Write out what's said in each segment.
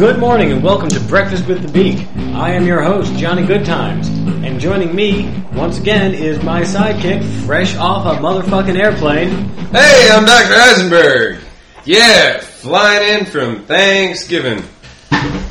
Good morning and welcome to Breakfast with the Beak. I am your host, Johnny Goodtimes, and joining me once again is my sidekick, fresh off a motherfucking airplane. Hey, I'm Dr. Eisenberg. Yeah, flying in from Thanksgiving.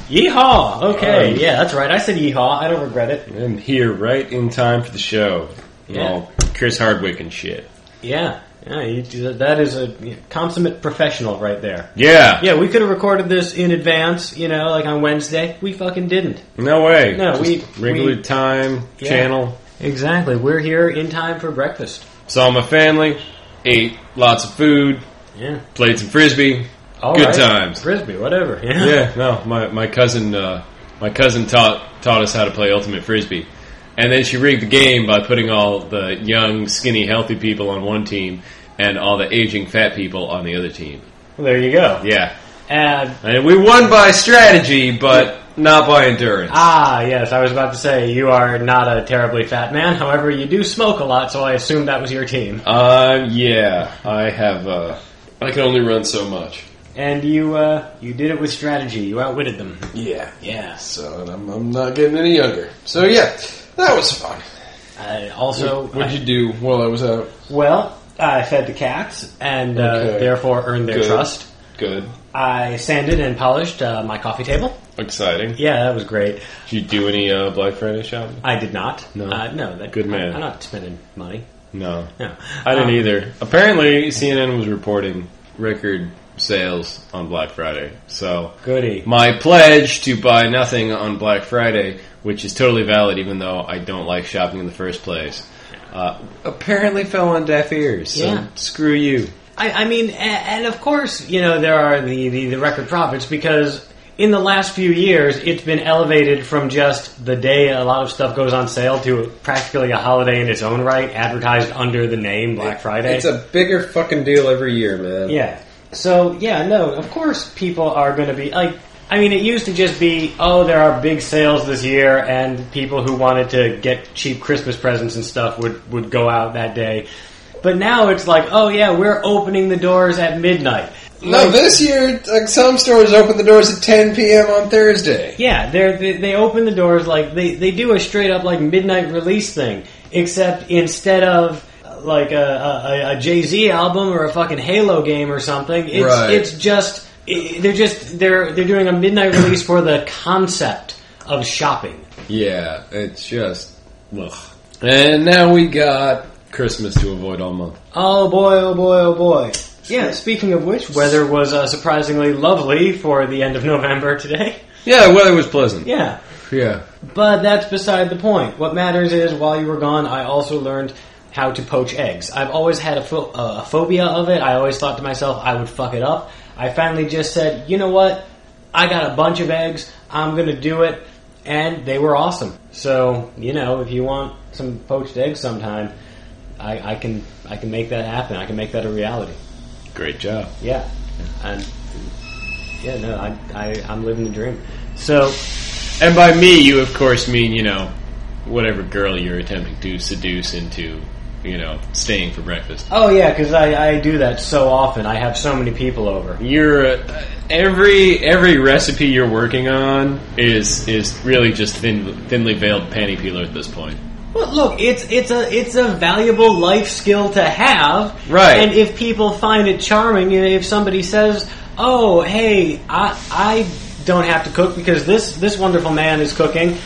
Yeehaw! Okay, Um, yeah, that's right. I said yeehaw. I don't regret it. I'm here right in time for the show. Yeah. All Chris Hardwick and shit. Yeah, yeah, you, that is a consummate professional right there. Yeah. Yeah, we could have recorded this in advance, you know, like on Wednesday. We fucking didn't. No way. No, Just we- regular we- time Yeah. channel. Exactly. We're here in time for breakfast. Saw my family. Ate lots of food. Yeah. Played some frisbee. All Good right. times. Frisbee, whatever. Yeah. Yeah. No, my my cousin uh, my cousin taught taught us how to play ultimate frisbee. And then she rigged the game by putting all the young, skinny, healthy people on one team and all the aging, fat people on the other team. Well, there you go. Yeah. And And we won by strategy, but not by endurance. ah, yes, I was about to say you are not a terribly fat man. However, you do smoke a lot, so I assume that was your team. Uh, yeah. I have, uh, I can only run so much. And you, uh, you did it with strategy. You outwitted them. Yeah. Yeah. So and I'm, I'm not getting any younger. So yeah, that was fun. Uh, also, What'd you do while I was out? well, I fed the cats and uh, Okay. therefore earned their Good. trust. Good. I sanded and polished uh, my coffee table. Exciting. Yeah, that was great. Did you do any uh, Black Friday shopping? I did not. No. uh, no. That, Good man. I, am not spending money. No. No, I didn't Um, either. Apparently, CNN was reporting record sales on Black Friday. So Goody. my pledge to buy nothing on Black Friday, which is totally valid even though I don't like shopping in the first place, uh, apparently fell on deaf ears. So Yeah. screw you. I, I mean, a- and of course, you know, there are the, the, the record profits because in the last few years, it's been elevated from just the day a lot of stuff goes on sale to practically a holiday in its own right, advertised under the name Black Friday. It's a bigger fucking deal every year, man. yeah. So, yeah, no, of course people are going to be, like, I mean, it used to just be, oh, there are big sales this year, and people who wanted to get cheap Christmas presents and stuff would, would go out that day. But now it's like, oh, yeah, we're opening the doors at midnight. No, Like- this year, like some stores open the doors at 10 p.m. on Thursday. Yeah, they they open the doors like they they do a straight up like midnight release thing, except instead of like a, a, a Jay Z album or a fucking Halo game or something, it's Right. it's just they're just they're they're doing a midnight release for the concept of shopping. Yeah, it's just ugh. And now we got Christmas to avoid all month. Oh boy, oh boy, oh boy. Yeah, speaking of which, weather was uh, surprisingly lovely for the end of November today. Yeah, the weather was pleasant. Yeah, Yeah. But that's beside the point. What matters is, while you were gone, I also learned how to poach eggs. I've always had a, pho- uh, a phobia of it. I always thought to myself I would fuck it up. I finally just said, you know what? I got a bunch of eggs. I'm going to do it. And they were awesome. So, you know, if you want some poached eggs sometime, I, I can I can make that happen. I can make that a reality. Great job. Yeah. And, yeah, no, I, I, I'm living the dream. So, And by me, you of course mean, you know, whatever girl you're attempting to seduce into, you know, staying for breakfast. Oh yeah, because I, I do that so often. I have so many people over. You're uh, every every recipe you're working on is is really just thin, thinly veiled panty peeler at this point. Well, look, it's it's a it's a valuable life skill to have, Right. And if people find it charming, you know, if somebody says, "Oh, hey, I I don't have to cook because this this wonderful man is cooking,"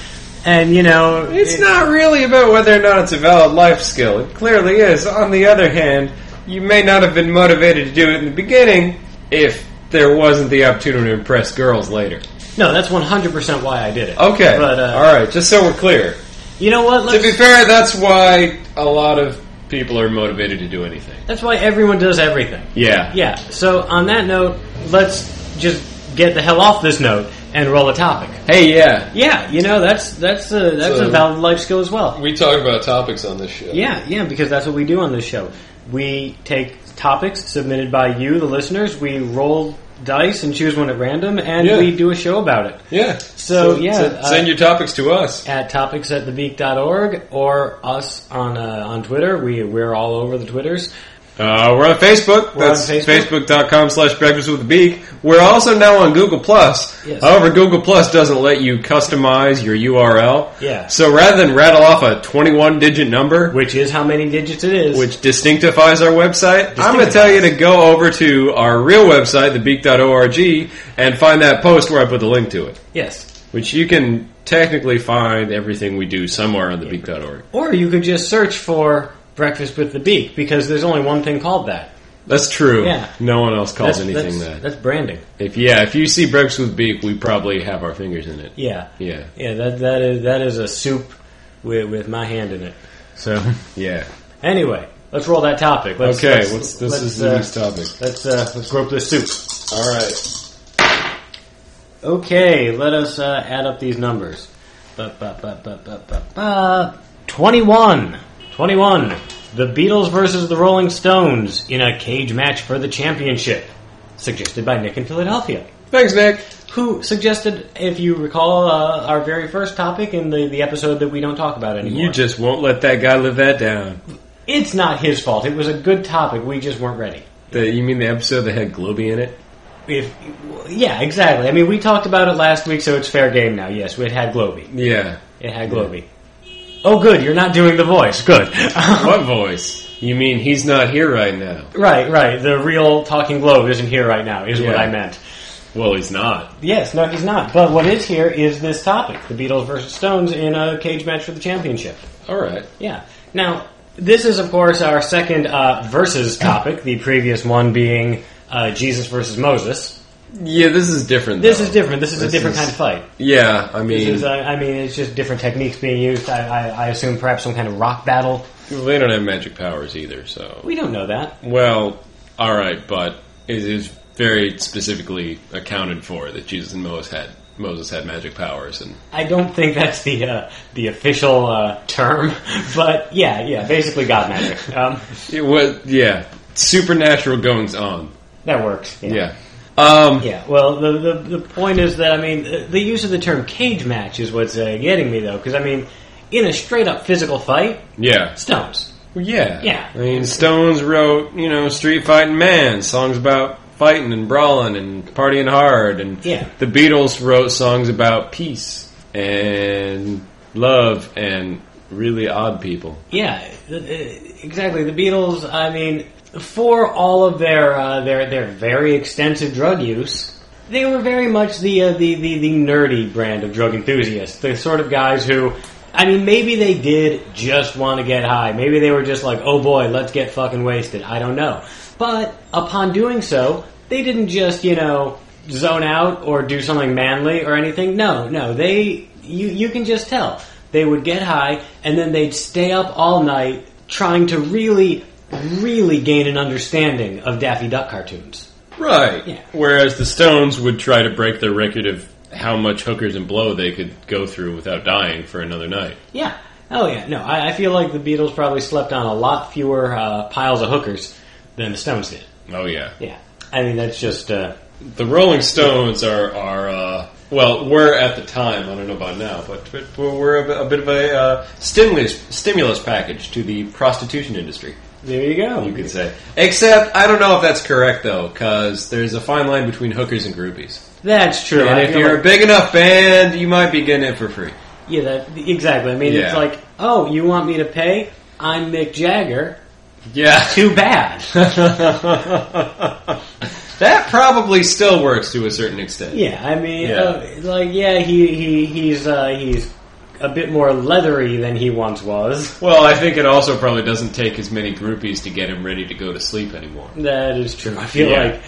and you know, It's it- not really about whether or not it's a valid life skill. It clearly is. On the other hand, you may not have been motivated to do it in the beginning if there wasn't the opportunity to impress girls later. No, that's one hundred percent why I did it. Okay. but uh, All right. Just so we're clear. you know what? To be fair, that's why a lot of people are motivated to do anything. that's why everyone does everything. Yeah. Yeah. So on that note, let's just get the hell off this note and roll a topic. Hey, yeah. Yeah, you know that's that's a that's So- a valid life skill as well. We talk about topics on this show. Yeah, yeah, because that's what we do on this show. We take topics submitted by you, the listeners. We roll dice and choose one at random, and Yeah. we do a show about it Yeah. So, yeah, send, uh, send your topics to us. at topics at thebeak.org or us on uh, on Twitter. We we're all over the Twitters. Uh, we're on Facebook. We're on That's Facebook. facebook.com slash breakfast with the beak. We're also now on Google Plus. Yes. However, Google Plus doesn't let you customize your URL. Yeah. So rather than rattle off a 21 digit number, Which is how many digits it is. which distinctifies our website, I'm going to tell you to go over to our real website, thebeak.org, and find that post where I put the link to it. yes. Which you can technically find everything we do somewhere on thebeak.org. Or you could just search for Breakfast with the Beak because there's only one thing called that. That's true. Yeah. No one else calls That's, anything that's, that. that's branding. If yeah, if you see breakfast with beak, we probably have our fingers in it. Yeah. Yeah, Yeah, that that is that is a soup with with my hand in it. So yeah. anyway, let's roll that topic. Let's, okay, let's- what's this let's, is the uh, next topic. Let's uh, let's grope this soup. All right. Okay, let us uh, add up these numbers. Ba, ba, ba, ba, ba, ba, ba. 21. 21. The Beatles versus the Rolling Stones in a cage match for the championship. Suggested by Nick in Philadelphia. Thanks, Nick. Who suggested, if you recall, uh, our very first topic in the, the episode that we don't talk about anymore. You just won't let that guy live that down. it's not his fault. It was a good topic. We just weren't ready. The, you mean the episode that had Globy in it? If yeah, exactly. I mean, we talked about it last week, so it's fair game now. Yes, it had Globy. Yeah. It had Globy. Oh, good. You're not doing the voice. Good. what voice? You mean he's not here right now? right, right. The real talking globe isn't here right now. Is what I meant. Well, he's not. Yes, no, he's not. But what is here is this topic: the Beatles versus Stones in a cage match for the championship. All right. Yeah. Now, this is, of course, our second uh, versus topic. The previous one being uh, Jesus versus Moses. Yeah, this is different. This though. is different. This is a different is- kind of fight. Yeah, I This mean, is, uh, I mean, it's just different techniques being used. I, I, I assume perhaps some kind of rock battle. they don't have magic powers either, so. We don't know that. Well, all right, but it is very specifically accounted for that Jesus and Moses had Moses had magic powers, and I don't think that's the uh, the official uh, term, but yeah, yeah, basically God magic. Um, it was yeah, supernatural goings on. that works. Yeah. Um, Yeah, well, the, the the point is that I mean, the use of the term cage match is what's uh, getting me though, because I mean, in a straight up physical fight, yeah. Stones. Well, yeah. Yeah. I mean, Stones wrote, you know, Street Fighting Man, songs about fighting and brawling and partying hard. And Yeah. the Beatles wrote songs about peace and love and really odd people. Yeah, exactly. The Beatles. I mean, for all of their uh, their their very extensive drug use, they were very much the, uh, the the the nerdy brand of drug enthusiasts. The sort of guys who. I mean, maybe they did just want to get high. Maybe they were just like, oh boy, let's get fucking wasted. I don't know. But upon doing so, they didn't just, you know, zone out or do something manly or anything. No, no. They, you, you can just tell. They would get high and then they'd stay up all night trying to really, really gain an understanding of Daffy Duck cartoons. Right. Yeah. Whereas the Stones would try to break their record of how much hookers and blow they could go through without dying for another night. Yeah. Oh yeah. No, I, I feel like the Beatles probably slept on a lot fewer uh, piles of hookers than the Stones did. Oh yeah. Yeah. I mean, that's just. Uh, The Rolling Stones are are uh, well, were at the time. I don't know about now, but, but we're a bit, a bit of a uh, stimulus stimulus package to the prostitution industry. There you go. You could say. Except I don't know if that's correct though, because there's a fine line between hookers and groupies. That's true. And I if feel you're like- a big enough band, you might be getting it for free. Yeah, that exactly. I mean, it's Yeah. like, oh, you want me to pay? I'm Mick Jagger. Yeah. Too bad. that probably still works to a certain extent. yeah, I mean, Yeah. uh, like, yeah, he he he's uh, he's a bit more leathery than he once was. Well, I think it also probably doesn't take as many groupies to get him ready to go to sleep anymore. That is true. I feel Yeah. like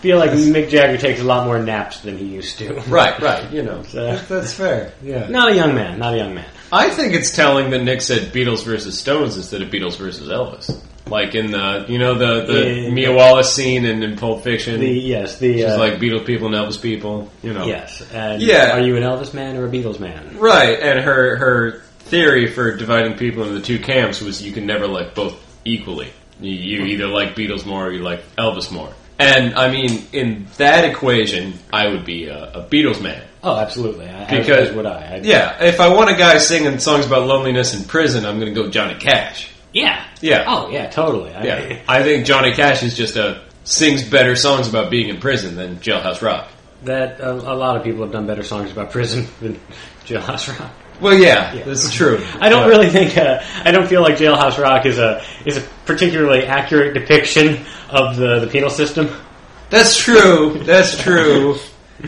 feel like Mick Jagger takes a lot more naps than he used to. Right, right. You know, So- that's fair. Yeah. Not a young man. Not a young man. I think it's telling that Nick said Beatles versus Stones instead of Beatles versus Elvis. Like in the, you know, the the Yeah. Mia Wallace scene in, in Pulp Fiction. The yes, the She's uh, like Beatles people and Elvis people. You know. yes. And Yeah. Are you an Elvis man or a Beatles man? Right, and her her theory for dividing people into the two camps was you can never like both equally. You, you either like Beatles more or you like Elvis more. And I mean, in that equation, I would be a, a Beatles man. Oh, absolutely. I, Because would I. I yeah, if I want a guy singing songs about loneliness in prison, I'm going to go Johnny Cash. Yeah. Yeah. Oh yeah, totally. I- Yeah, I think Johnny Cash is just a sings better songs about being in prison than Jailhouse Rock. that a, a lot of people have done better songs about prison than Jailhouse Rock. Well, yeah, Yeah. that's true. I don't But- really think uh, I don't feel like Jailhouse Rock is a is a particularly accurate depiction of the the penal system. That's true. That's true.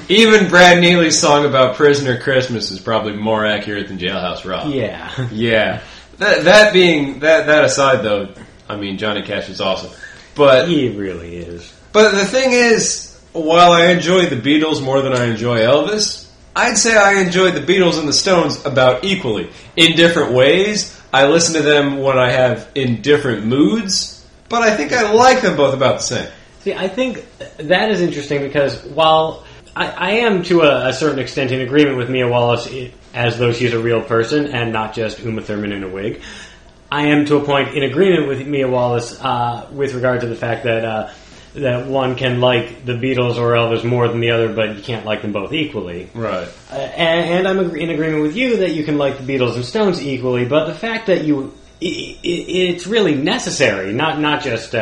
Even Brad Neely's song about Prisoner Christmas is probably more accurate than Jailhouse Rock. Yeah. Yeah. That, that being that that aside, though, I mean Johnny Cash is awesome. But He really is. but the thing is, while I enjoy the Beatles more than I enjoy Elvis, I'd say I enjoy the Beatles and the Stones about equally in different ways. I listen to them when I have in different moods, but I think I like them both about the same. See, I think that is interesting because while I, I am to a, a certain extent in agreement with Mia Wallace as though she's a real person and not just Uma Thurman in a wig, I am to a point in agreement with Mia Wallace uh, with regard to the fact that uh, that one can like the Beatles or Elvis more than the other, but you can't like them both equally. Right. Uh, and, and I'm in agreement with you that you can like the Beatles and Stones equally, but the fact that you i i it's really necessary, not not just.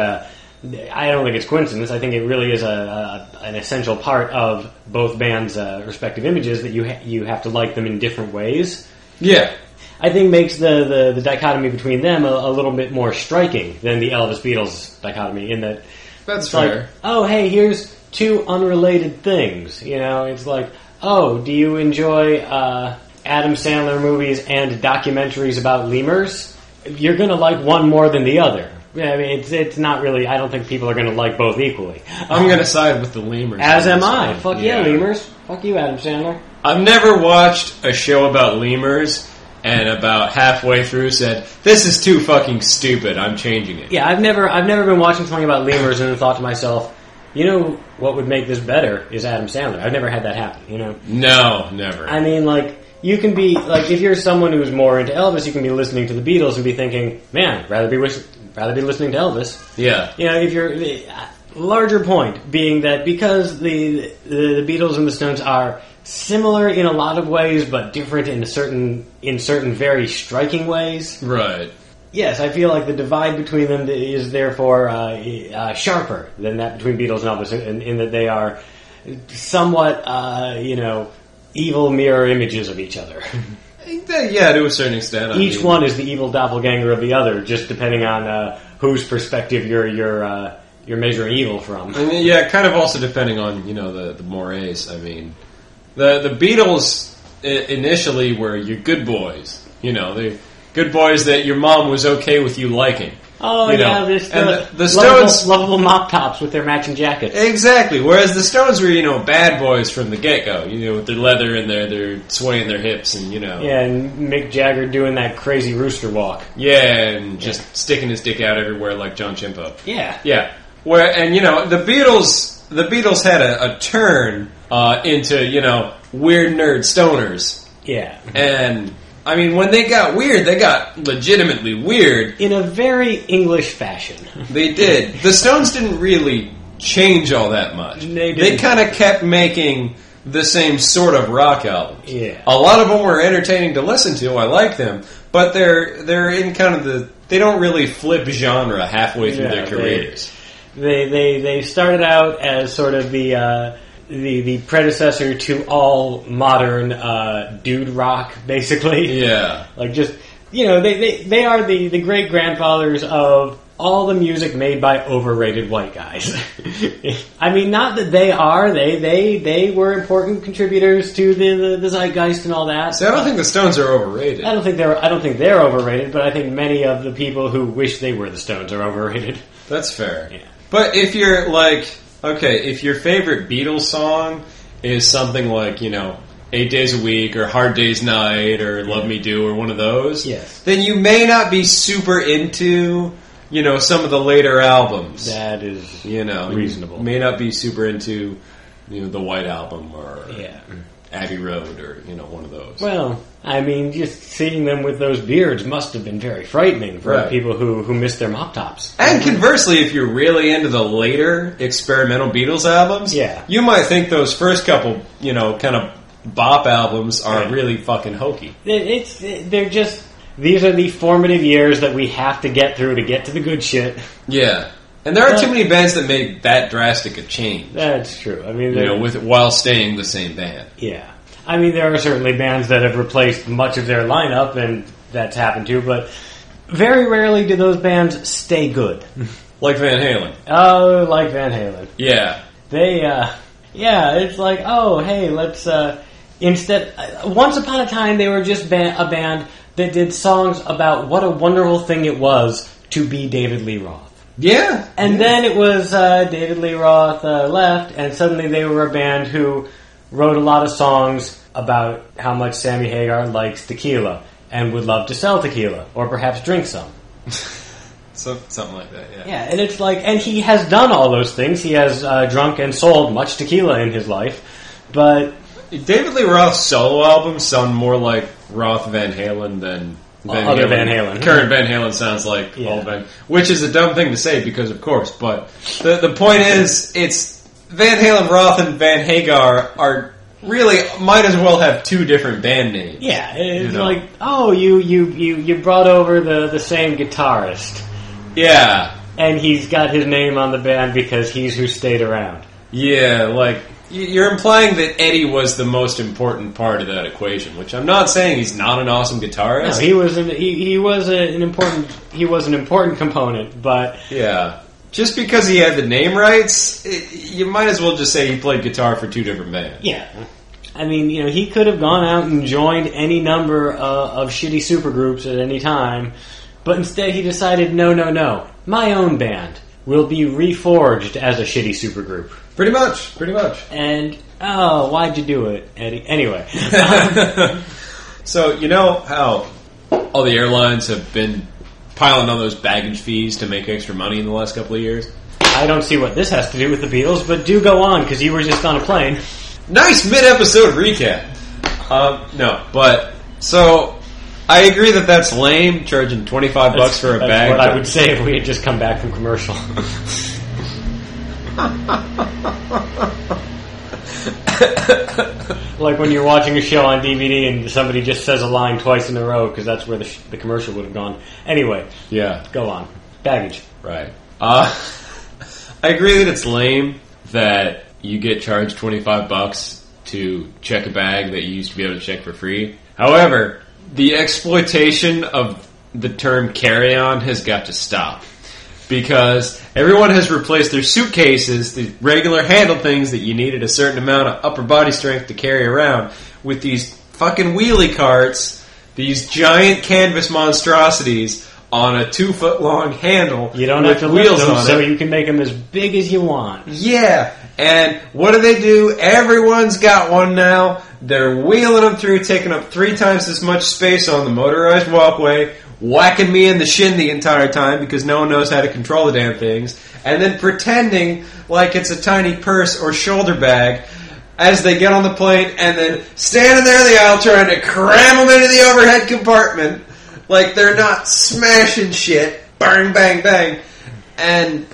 I don't think it's coincidence. I think it really is a, a an essential part of both bands' uh, respective images that you ha- you have to like them in different ways. Yeah. I think makes the, the, the dichotomy between them a, a little bit more striking than the Elvis Beatles dichotomy. In that That's it's like, oh, hey, here's two unrelated things. You know, it's like, oh, do you enjoy uh, Adam Sandler movies and documentaries about lemurs? You're going to like one more than the other. Yeah, I mean, it's it's not really. I don't think people are going to like both equally. I'm gonna side with the lemurs. As on am this I. one. Fuck yeah, lemurs. Fuck you, Adam Sandler. I've never watched a show about lemurs and about halfway through said, "This is too fucking stupid. I'm changing it." Yeah, I've never I've never been watching something about lemurs and then thought to myself, you know what would make this better is Adam Sandler. I've never had that happen. You know. No, never. I mean, like, you can be, like, if you're someone who's more into Elvis, you can be listening to the Beatles and be thinking, man, rather be, wish- rather be listening to Elvis. yeah. You know, if you're, the larger point being that because the, the, the Beatles and the Stones are similar in a lot of ways, but different in certain, in certain very striking ways, Right. yes, I feel like the divide between them is therefore uh, uh, sharper than that between Beatles and Elvis, in, in that they are somewhat, uh, you know, evil mirror images of each other. Yeah, to a certain extent. I each mean, one is the evil doppelganger of the other, just depending on uh, whose perspective you're you're uh, you're measuring evil from. And yeah, kind of also depending on you know the the mores. I mean, the the Beatles i- initially were your good boys. You know, the good boys that your mom was okay with you liking. Oh You know, yeah, this and the, the- the lovable, Stones- lovable mop tops with their matching jackets. Exactly. Whereas the Stones were, you know, bad boys from the get go. You know, with their leather and their they're swaying their hips and you know, Yeah, and Mick Jagger doing that crazy rooster walk. yeah, and just sticking his dick out everywhere like John Chimpo. Yeah, Yeah. Where and you know the Beatles, the Beatles had a, a turn uh, into you know weird nerd stoners, yeah. and I mean when they got weird, they got legitimately weird. In a very English fashion. They did. The Stones didn't really change all that much. They They kind of kept making the same sort of rock albums. Yeah. A lot of them were entertaining to listen to. I like them, but they're they're in kind of the they don't really flip genre halfway through Yeah, their they- careers. They they they started out as sort of the uh, the the predecessor to all modern uh, dude rock, basically. yeah. Like just you know they they, they are the the great grandfathers of all the music made by overrated white guys. I mean, not that they are they they they were important contributors to the the, the zeitgeist and all that. See, I don't think the Stones are overrated. I don't think they're I don't think they're overrated, but I think many of the people who wish they were the Stones are overrated. That's fair. Yeah. But if you're like, okay, if your favorite Beatles song is something like, you know, Eight Days a Week or Hard Day's Night or Love Me Do or one of those, Yes. then you may not be super into, you know, some of the later albums. That is you know, reasonable. You may not be super into, you know, the White Album or Yeah. Abbey Road or, you know, one of those. Well, I mean, just seeing them with those beards must have been very frightening for Right. people who, who miss their mop tops. And conversely, if you're really into the later experimental Beatles albums, Yeah. you might think those first couple, you know, kind of bop albums are Yeah. really fucking hokey. It, it's they're just these are the formative years that we have to get through to get to the good shit. Yeah, and there are too many bands that make that drastic a change. That's true. I mean, You know, with while staying the same band. yeah. I mean, there are certainly bands that have replaced much of their lineup, and that's happened too. But very rarely do those bands stay good. Like Van Halen. Oh, like Van Halen. Yeah. They, uh, yeah, it's like, oh, hey, let's, uh, instead, uh, once upon a time they were just ba- a band that did songs about what a wonderful thing it was to be David Lee Roth. Yeah. And then it was uh, David Lee Roth uh, left, and suddenly they were a band who wrote a lot of songs about how much Sammy Hagar likes tequila and would love to sell tequila, or perhaps drink some. So, something like that, yeah. Yeah, and it's like, and he has done all those things. He has uh, drunk and sold much tequila in his life, but David Lee Roth's solo albums sound more like Roth Van Halen than Van Other Van Halen. Current Van Halen sounds like Yeah. old Van, which is a dumb thing to say because of course. But the the point is, it's Van Halen, Roth, and Van Hagar are really might as well have two different band names. yeah, it's You know. like, oh, you you you you brought over the the same guitarist, Yeah, and he's got his name on the band because he's who stayed around. yeah. Like you're implying that Eddie was the most important part of that equation, which I'm not saying he's not an awesome No, guitarist. he was an, he, he was an important he was an important component, but Yeah. Just because he had the name rights, it, you might as well just say he played guitar for two different bands. yeah, I mean you know he could have gone out and joined any number uh, of shitty supergroups at any time, but instead he decided no no no. My own band will be reforged as a shitty supergroup, Pretty much, pretty much. and oh why'd you do it? Eddie anyway. So, you know how all the airlines have been piling on those baggage fees to make extra money in the last couple of years? I don't see what this has to do with the Beatles, but do go on because you were just on a plane. Nice mid episode recap. Um, no, but, so, I agree that that's lame, charging 25 bucks for a That's bag. What I would say if we had just come back from commercial. like when you're watching a show on DVD and somebody just says a line twice in a row because that's where the, sh- the commercial would have gone. Anyway, yeah. go on. Baggage. Right. Uh, I agree that it's lame that you get charged 25 bucks to check a bag that you used to be able to check for free. However, the exploitation of the term carry on has got to stop. Because everyone has replaced their suitcases, the regular handle things that you needed a certain amount of upper body strength to carry around, with these fucking wheelie carts, these giant canvas monstrosities on a two foot long handle. You don't with have to lift wheels them, on so it. you can make them as big as you want. Yeah, and what do they do? Everyone's got one now. They're wheeling them through, taking up three times as much space on the motorized walkway, whacking me in the shin the entire time because no one knows how to control the damn things, and then pretending like it's a tiny purse or shoulder bag as they get on the plane and then standing there in the aisle trying to cram them into the overhead compartment like they're not smashing shit, bang, bang, bang, and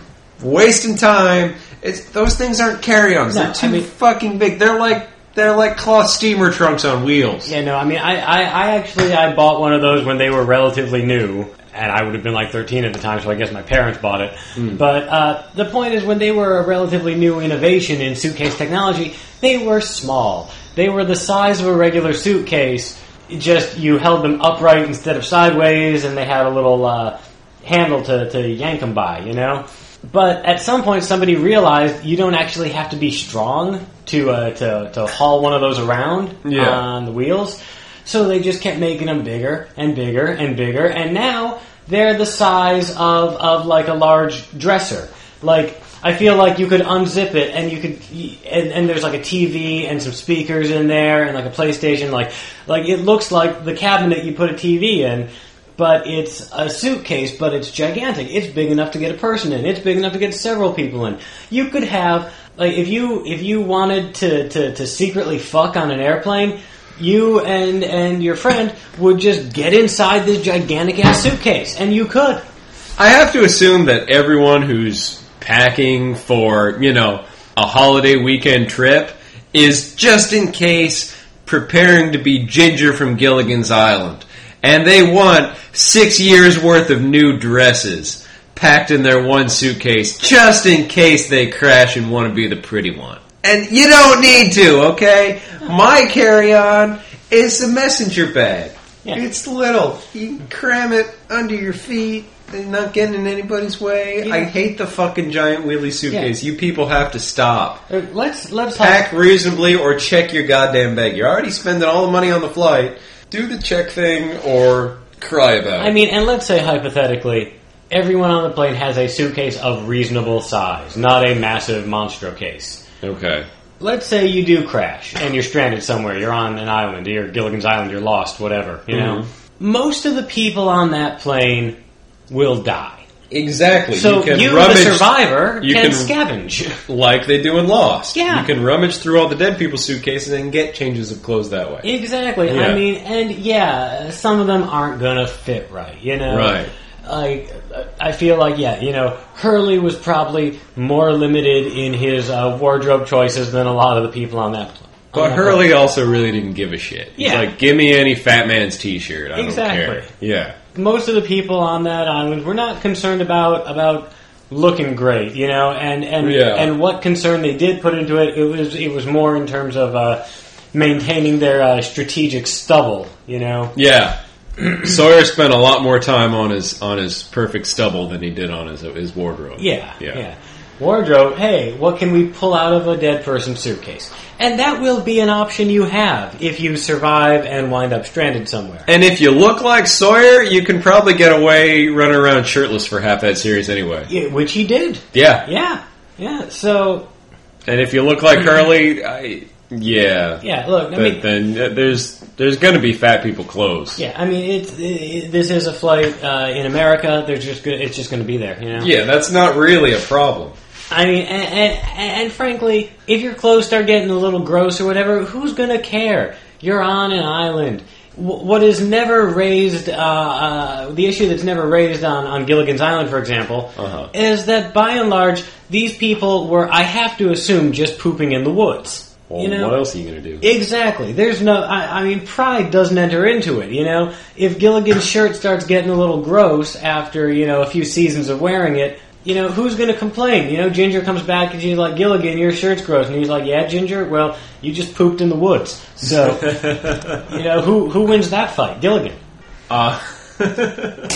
wasting time. It's, those things aren't carry-ons. No, they're too I mean- fucking big. They're like they're like cloth steamer trunks on wheels. Yeah, no, I mean, I, I, I actually I bought one of those when they were relatively new, and I would have been like 13 at the time, so I guess my parents bought it. But uh, the point is, when they were a relatively new innovation in suitcase technology, they were small. They were the size of a regular suitcase. Just you held them upright instead of sideways, and they had a little uh, handle to, to yank them by, you know. But at some point, somebody realized you don't actually have to be strong to uh, to to haul one of those around Yeah. on the wheels. So they just kept making them bigger and bigger and bigger, and now they're the size of of like a large dresser. Like I feel like you could unzip it and you could, and, and there's like a TV and some speakers in there and like a PlayStation. Like like it looks like the cabinet you put a TV in but it's a suitcase, but it's gigantic. It's big enough to get a person in. It's big enough to get several people in. You could have like if you if you wanted to to, to secretly fuck on an airplane. You and and your friend would just get inside this gigantic ass suitcase, and you could. I have to assume that everyone who's packing for, you know, a holiday weekend trip is just in case preparing to be Ginger from Gilligan's Island. and they want six years worth of new dresses packed in their one suitcase just in case they crash and want to be the pretty one. And you don't need to, okay? My carry on is a messenger bag. Yeah. It's little. You can cram it under your feet and not getting in anybody's way. Yeah. I hate the fucking giant wheelie suitcase. You people have to stop. Uh, Let's let's Pack reasonably or check your goddamn bag. You're already spending all the money on the flight. Do the check thing or cry about it. I mean, and let's say hypothetically, everyone on the plane has a suitcase of reasonable size, not a massive monstro case. okay. Let's say you do crash and you're stranded somewhere. You're on an island, you're Gilligan's Island, you're lost, whatever. You know, Mm-hmm. most of the people on that plane will die. Exactly. So you you, can the survivor, you can, can- scavenge. like they do in Lost. Yeah. You can rummage through all the dead people's suitcases and get changes of clothes that way. Exactly. Yeah. I mean, and yeah, some of them aren't gonna fit right. You know, Right. Like, I feel like yeah, you know, Hurley was probably more limited in his uh, wardrobe choices than a lot of the people on that. on But that Hurley also really didn't give a shit. He's Yeah. like, give me any fat man's t-shirt. I Exactly. don't care. Yeah. most of the people on that island were not concerned about about looking great, you know, and and Yeah. and what concern they did put into it, it was it was more in terms of uh, maintaining their uh, strategic stubble, you know. Yeah. Sawyer spent a lot more time on his on his perfect stubble than he did on his his wardrobe. Yeah, Yeah. yeah. Wardrobe. Hey, what can we pull out of a dead person's suitcase? And that will be an option you have if you survive and wind up stranded somewhere. And if you look like Sawyer, you can probably get away running around shirtless for half that series anyway. Yeah, which he did. Yeah. Yeah, yeah. So And if you look like Hurley, I, yeah. yeah, look. I Then, mean, then uh, there's there's going to be fat people clothes. Yeah, I mean, it's it, this is a flight uh, in America. There's just go- it's just going to be there, you know. Yeah, that's not really a problem. I mean, and, and, and frankly, if your clothes start getting a little gross or whatever, who's going to care? You're on an island. W- What is never raised, uh, uh, the issue that's never raised on, on Gilligan's Island, for example, Uh-huh. is that by and large, these people were, I have to assume, just pooping in the woods. Well, you know? what else are you going to do? Exactly. There's no. I, I mean, pride doesn't enter into it. You know, if Gilligan's shirt starts getting a little gross after you know a few seasons of wearing it, you know who's going to complain? You know, Ginger comes back and she's like, "Gilligan, your shirt's gross," and he's like, "Yeah, Ginger. Well, you just pooped in the woods." So, you know, who who wins that fight? Gilligan. Uh,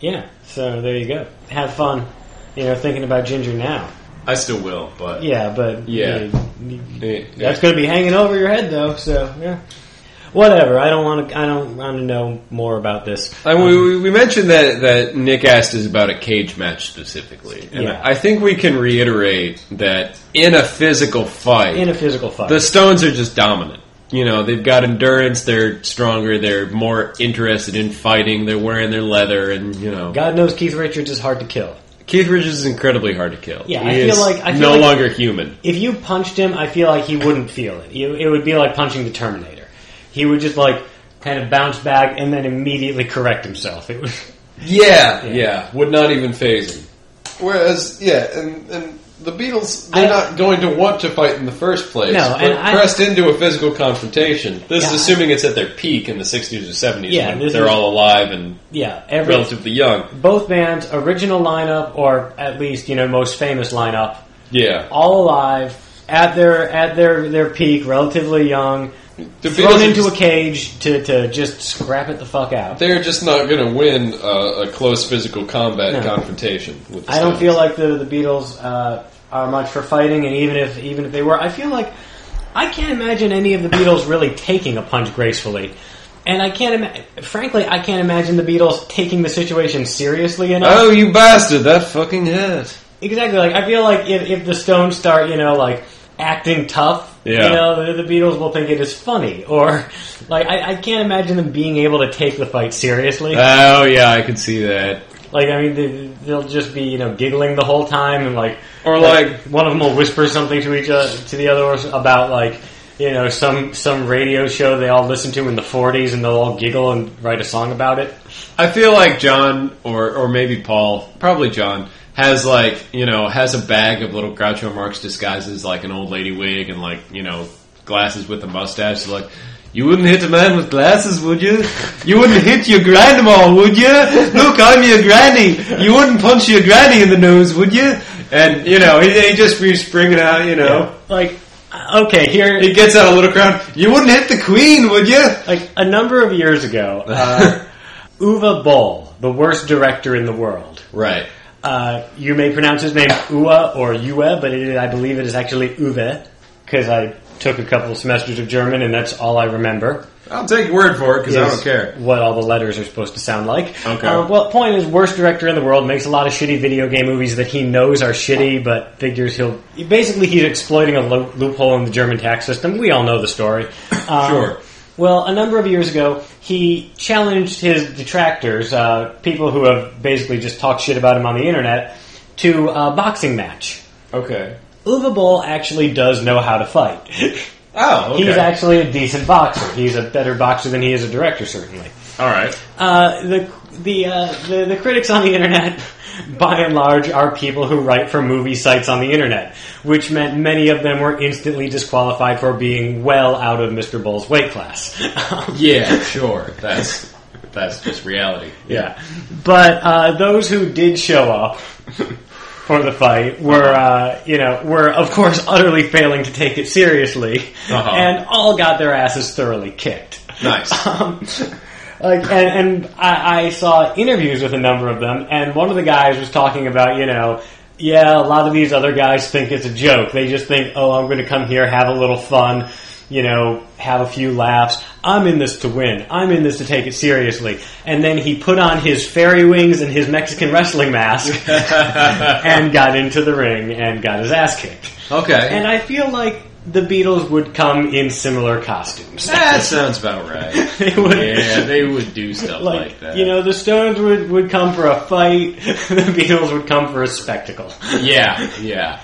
Yeah. So there you go. Have fun. You know, thinking about Ginger now. I still will, but Yeah, but Yeah. you- Eh, That's going to be hanging over your head, though. So yeah, whatever. I don't want to. I don't want to know more about this. I mean, we, we mentioned that, that Nick asked us about a cage match specifically, and Yeah. I think we can reiterate that in a physical fight, in a physical fight. the Stones are just dominant. You know, they've got endurance, they're stronger, they're more interested in fighting, they're wearing their leather, and you know, God knows Keith Richards is hard to kill. Keith Richards is incredibly hard to kill. Yeah, he I feel is like- I feel no like- longer human. If you punched him, I feel like he wouldn't feel it. You, it would be like punching the Terminator. He would just like kind of bounce back and then immediately correct himself. It was. Yeah, Yeah. yeah, would not even phase him. Whereas, yeah, and, and the Beatles, they're I- not going to want to fight in the first place. No, and I- pressed into a physical confrontation. This Yeah, is assuming it's at their peak in the 60s or 70s Yeah, when they're is- all alive and Yeah, every relatively young. both bands original lineup or at least you know most famous lineup Yeah. all alive at their at their their peak, relatively young, thrown into a cage to, to just scrap it the fuck out. They're just not going to win a, a close physical combat No. confrontation with the I don't feel like the the Beatles uh, are much for fighting, and even if even if they were, I feel like I can't imagine any of the Beatles really taking a punch gracefully. And I can't, ima- frankly, I can't imagine the Beatles taking the situation seriously enough. Oh, you bastard! That fucking hurt. Exactly. Like I feel like if, if the Stones start, you know, like acting tough, Yeah. you know, the, the Beatles will think it is funny, or like I, I can't imagine them being able to take the fight seriously. Oh, yeah, I can see that. like I mean, they, they'll just be you know giggling the whole time, and like Or like, one of them will whisper something to each other to the other about like. You know, some some radio show they all listen to in the '40s, and they'll all giggle and write a song about it. I feel like John, or or maybe Paul, probably John, has like you know has a bag of little Groucho Marx disguises, like an old lady wig and like you know glasses with a mustache. So like, You wouldn't hit a man with glasses, would you? You wouldn't hit your grandma, would you? Look, I'm your granny. You wouldn't punch your granny in the nose, would you? And you know, he, he just keeps bringing out, you know, Like, uh, okay, here, he gets out a little crown. You wouldn't hit the queen, would you? like a number of years ago, uh, Uwe Boll, the worst director in the world. Right. Uh, you may pronounce his name Uwe or Uwe, but it I believe it is actually Uwe because I took a couple of semesters of German and that's all I remember. I'll take your word for it because I don't care. What all the letters are supposed to sound like. Okay. Uh, well, point is, worst director in the world makes a lot of shitty video game movies that he knows are shitty, but figures he'll basically he's exploiting a lo- loophole in the German tax system. We all know the story. Um, Sure. Well, a number of years ago, he challenged his detractors, uh, people who have basically just talked shit about him on the internet, to a boxing match. Okay. Uwe Boll actually does know how to fight. Oh, okay. He's actually a decent boxer. He's a better boxer than he is a director, certainly. All right. Uh, the the, uh, the the critics on the internet, by and large, are people who write for movie sites on the internet, which meant many of them were instantly disqualified for being well out of Mr. Boll's weight class. Yeah, sure. That's that's just reality. yeah, but uh, those who did show up. For the fight, were uh, you know were of course utterly failing to take it seriously, Uh-huh. and all got their asses thoroughly kicked. Nice. Um, like, and, and I, I saw interviews with a number of them, and one of the guys was talking about, you know, yeah, a lot of these other guys think it's a joke. They just think, oh, I'm going to come here, have a little fun, you know, have a few laughs. I'm in this to win. I'm in this to take it seriously. And then he put on his fairy wings and his Mexican wrestling mask and got into the ring and got his ass kicked. Okay. And I feel like the Beatles would come in similar costumes. that sounds about right. They would- yeah, they would do stuff like, like, that. you know, the Stones would, would come for a fight, the Beatles would come for a spectacle. Yeah, yeah.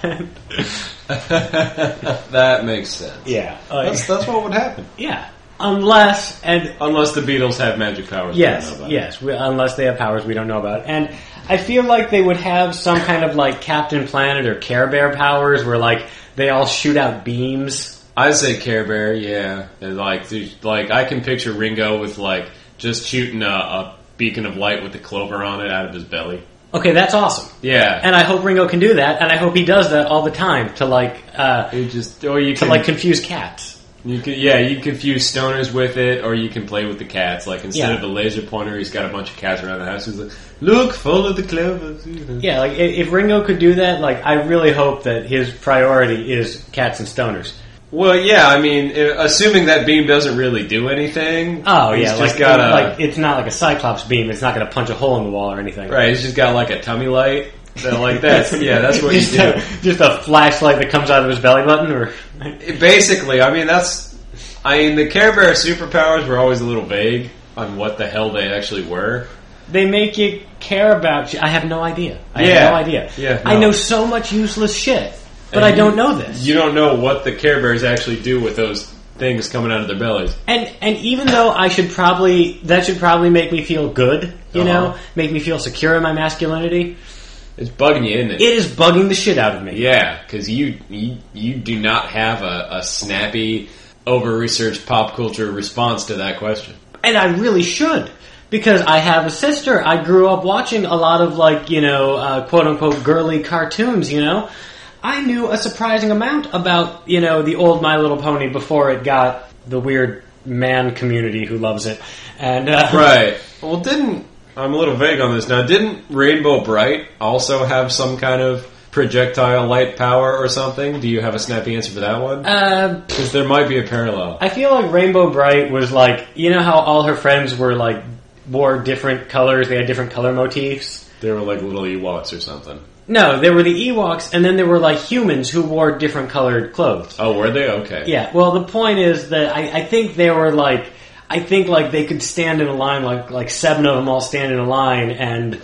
that makes sense. Yeah, like, That's that's what would happen. yeah. Unless and Unless the Beatles have magic powers. we yes, don't know about. yes, we, unless they have powers we don't know about, and I feel like they would have some kind of like Captain Planet or Care Bear powers, where like they all shoot out beams. I'd say Care Bear, yeah. And like, like I can picture Ringo with like just shooting a, a beacon of light with the clover on it out of his belly. Okay, that's awesome, Yeah, and I hope Ringo can do that, and I hope he does that all the time to like uh, just or you to can like confuse cats. You can yeah you can confuse stoners with it, or you can play with the cats. Like instead Yeah. of the laser pointer, he's got a bunch of cats around the house. He's like, look, follow the clovers. Yeah, like i- if Ringo could do that, like I really hope that his priority is cats and stoners. Well, yeah, I mean, uh, assuming that beam doesn't really do anything. Oh he's yeah, just like got a like it's not like a Cyclops beam. It's not going to punch a hole in the wall or anything. right. He's just got like a tummy light. So like that's yeah, that's what you just do. A, just a flashlight that comes out of his belly button, or Basically, I mean that's. I mean the Care Bear superpowers were always a little vague on what the hell they actually were. they make you care about. You. I have no idea. I Yeah. have no idea. Yeah, I know so much useless shit, but And I don't know this. You don't know what the Care Bears actually do with those things coming out of their bellies. And and even though I should probably that should probably make me feel good, you Uh-huh. know, make me feel secure in my masculinity. It's bugging you, isn't it? It is bugging the shit out of me. Yeah, because you, you you do not have a, a snappy, over researched pop culture response to that question. and I really should because I have a sister. I grew up watching a lot of like you know uh, quote unquote girly cartoons. You know, I knew a surprising amount about you know the old My Little Pony before it got the weird man community who loves it. And uh, Right. Well, didn't I'm a little vague on this now? Didn't Rainbow Brite also have some kind of projectile light power or something? Do you have a snappy answer for that one? uh, Because there might be a parallel. I feel like Rainbow Brite was like you know how all her friends were like wore different colors. They had different color motifs. They were like little Ewoks or something. No, there were the Ewoks, and then there were like humans who wore different colored clothes. Oh, were they? Okay. Yeah, well, the point is that I, I think they were like, I think like they could stand in a line, like like seven of them all stand in a line, and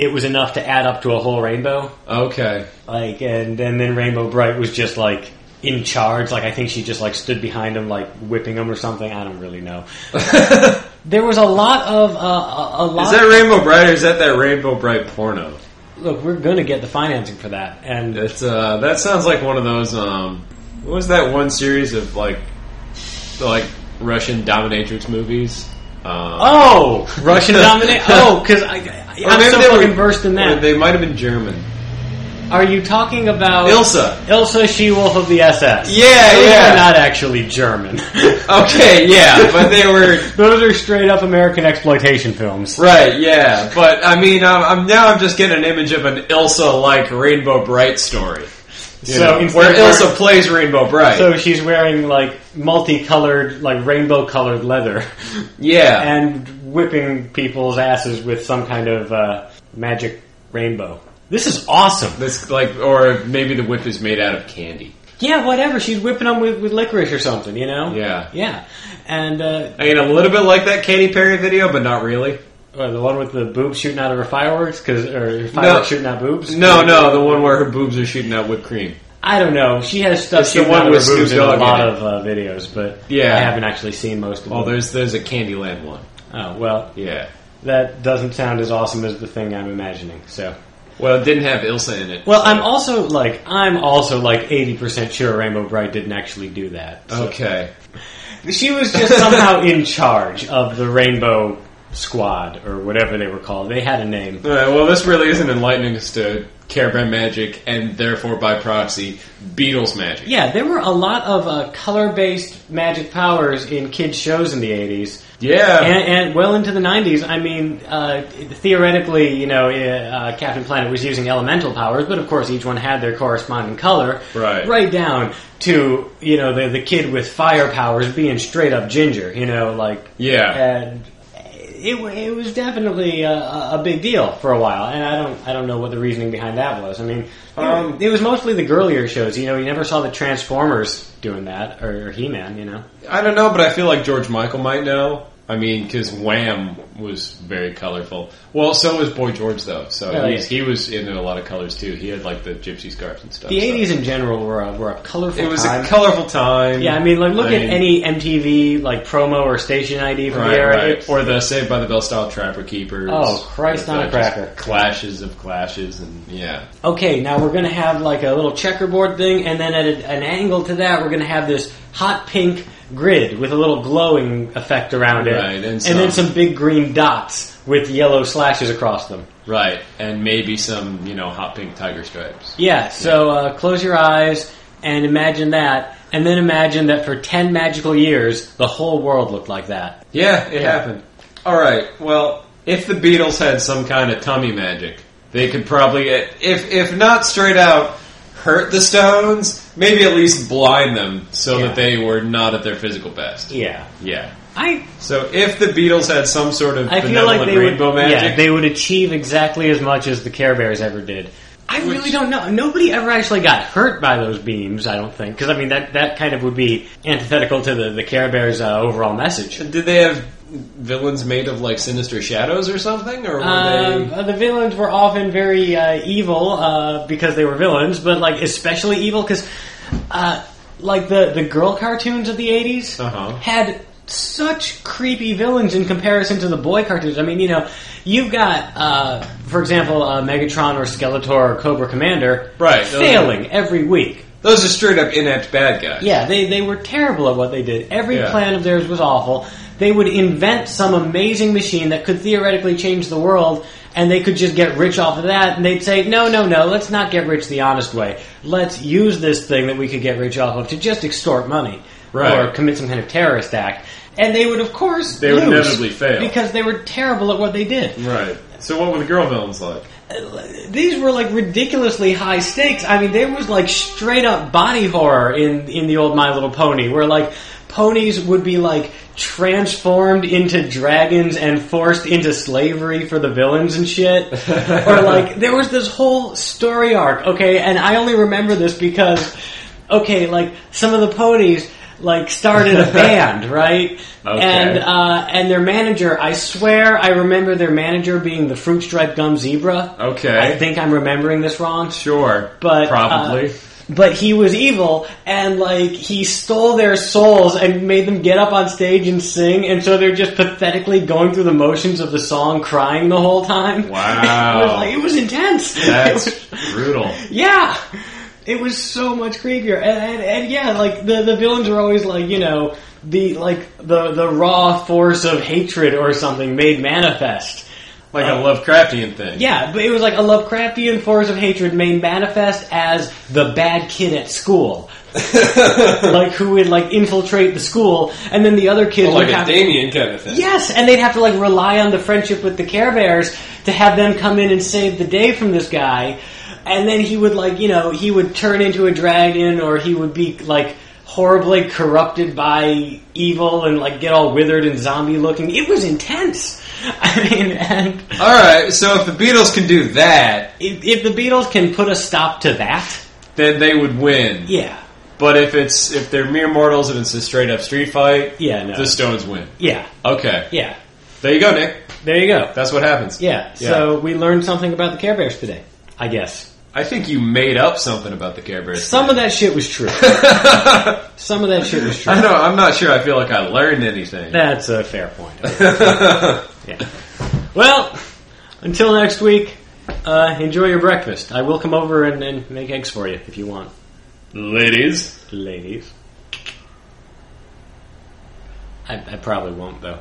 it was enough to add up to a whole rainbow. Okay. Like, and, and then Rainbow Brite was just like in charge. Like, I think she just like stood behind him, like whipping him or something. I don't really know. there was a lot of uh, a, a lot. Is that Rainbow Brite or is that that Rainbow Brite porno? Look, we're gonna get the financing for that, and It's uh, that sounds like one of those. Um, what was that one series of like, like Russian dominatrix movies. Um, Oh, Russian dominate. Oh, because I, I, I'm so they were- versed in that. They might have been German. Are you talking about Ilsa. Ilsa She-Wolf of the SS? Yeah, Those yeah. are not actually German. Okay, yeah, but they were Those are straight up American exploitation films. right. Yeah, but I mean, I'm, I'm now I'm just getting an image of an Ilsa like Rainbow Brite story. You So know, where Ilsa plays Rainbow Brite. So she's wearing like multicolored, like rainbow-colored leather, yeah, and whipping people's asses with some kind of uh, magic rainbow. This is awesome. this like, or maybe the whip is made out of candy. Yeah, whatever. She's whipping them with, with licorice or something, you know? Yeah. Yeah. And uh, I mean, a little bit like that Katy Perry video, but not really. Uh, the one with the boobs shooting out of her fireworks, cause, or fireworks shooting out boobs? No, no, the one where her boobs are shooting out whipped cream. I don't know. She has stuff It's the shooting one out of with her boobs Snoop in a Dogg in lot it. of uh, videos, but Yeah. I haven't actually seen most of Well, them. there's there's a Candyland one. Oh, well, Yeah. that doesn't sound as awesome as the thing I'm imagining, so... Well, it didn't have Ilsa in it. Well, I'm also like I'm also like eighty percent sure Rainbow Brite didn't actually do that. So- Okay. She was just somehow in charge of the Rainbow Squad or whatever they were called. They had a name. All right, well, this really isn't enlightening us to Care Bear magic and therefore by proxy Beatles magic. Yeah, there were a lot of uh, color-based magic powers in kids shows in the '80s. Yeah. And, and well into the 90s, I mean, uh, theoretically, you know, uh, Captain Planet was using elemental powers, but of course each one had their corresponding color. Right. Right down to, you know, the, the kid with fire powers being straight up ginger, you know, like. Yeah. And it, it was definitely a, a big deal for a while, and I don't I don't know what the reasoning behind that was. I mean, Um, it was mostly the girlier shows. You know, you never saw the Transformers doing that or, or He Man. You know, I don't know, but I feel like George Michael might know. I mean, because Wham was very colorful. Well, so was Boy George, though. So oh, he's, yeah. he was in a lot of colors too. He had like the gypsy scarves and stuff. the so. '80s in general were a, were a colorful. It was time. a colorful time. Yeah, I mean, like look I at mean, any MTV like promo or station ID from Right, the era. right. Or the Saved by the Bell style Trapper Keepers. Oh, Christ on a just cracker. Clashes of clashes, and yeah. okay, now we're gonna have like a little checkerboard thing, and then at a, an angle to that, we're gonna have this hot pink grid with a little glowing effect around it, Right, and and then some big green dots with yellow slashes across them. Right, and maybe some, you know, hot pink tiger stripes. Yeah, so uh, close your eyes and imagine that, and then imagine that for ten magical years, the whole world looked like that. Yeah, it Yeah. happened. All right. Well, if the Beatles had some kind of tummy magic, they could probably, if if not straight out hurt the Stones, maybe at least blind them so Yeah. that they were not at their physical best. Yeah, Yeah. I So if the Beatles had some sort of I feel like they would, rainbow yeah, they would achieve exactly as much as the Care Bears ever did. I really don't know. Nobody ever actually got hurt by those beams. I don't think because I mean that that kind of would be antithetical to the the Care Bears uh, overall message. did they have villains made of like sinister shadows or something, or were Um, they? uh, the villains were often very uh, evil uh, because they were villains, but like especially evil because, uh, like the the girl cartoons of the 80s Uh-huh. had such creepy villains in comparison to the boy cartoons. I mean, you know, you've got, uh, for example, uh, Megatron or Skeletor or Cobra Commander, Right, failing every week. Those are straight up inept bad guys. Yeah, they, they were terrible at what they did. Every Yeah. plan of theirs was awful. They would invent some amazing machine that could theoretically change the world, and they could just get rich off of that. And they'd say, no, no, no, let's not get rich the honest way. Let's use this thing that we could get rich off of to just extort money. Right. Or commit some kind of terrorist act. And they would, of course, They would inevitably fail. Because they were terrible at what they did. Right. So what were the girl villains like? these were like ridiculously high stakes. I mean, there was like straight up body horror in in the old My Little Pony, where like ponies would be like transformed into dragons and forced into slavery for the villains and shit. or like there was this whole story arc. Okay, and I only remember this because okay, like some of the ponies like started a band, right? Okay. And uh, and their manager, I swear, I remember their manager being the fruit striped gum zebra. Okay. I think I'm remembering this wrong, Sure. but probably. uh, but he was evil, and like he stole their souls and made them get up on stage and sing, and so they're just pathetically going through the motions of the song, crying the whole time. Wow. it was like it was intense. That's was- brutal. yeah. It was so much creepier, and, and, and yeah, like the the villains are always like you know the like the the raw force of hatred or something made manifest. Like Uh, a Lovecraftian thing. Yeah, but it was like a Lovecraftian force of hatred made manifest as the bad kid at school. like who would like infiltrate the school, and then the other kids Well, like would a have Damien kind of thing. Yes, and they'd have to like rely on the friendship with the Care Bears to have them come in and save the day from this guy. And then he would like, you know, he would turn into a dragon or he would be like horribly corrupted by evil and like get all withered and zombie looking. It was intense. I mean, and All right, so if the Beatles can do that, if, if the Beatles can put a stop to that, then they would win. yeah, But if it's if they're mere mortals and it's a straight up street fight, yeah, no. the Stones win. yeah, Okay, yeah. there you go, Nick. There you go. That's what happens. Yeah, so we learned something about the Care Bears today, I guess. I think you made up something about the Care Bears. Some of that shit was true. Some of that shit was true. I know. I'm not sure. I feel like I learned anything. That's a fair point. yeah. Well, until next week, uh, enjoy your breakfast. I will come over and, and make eggs for you if you want, Ladies. ladies. I, I probably won't, though.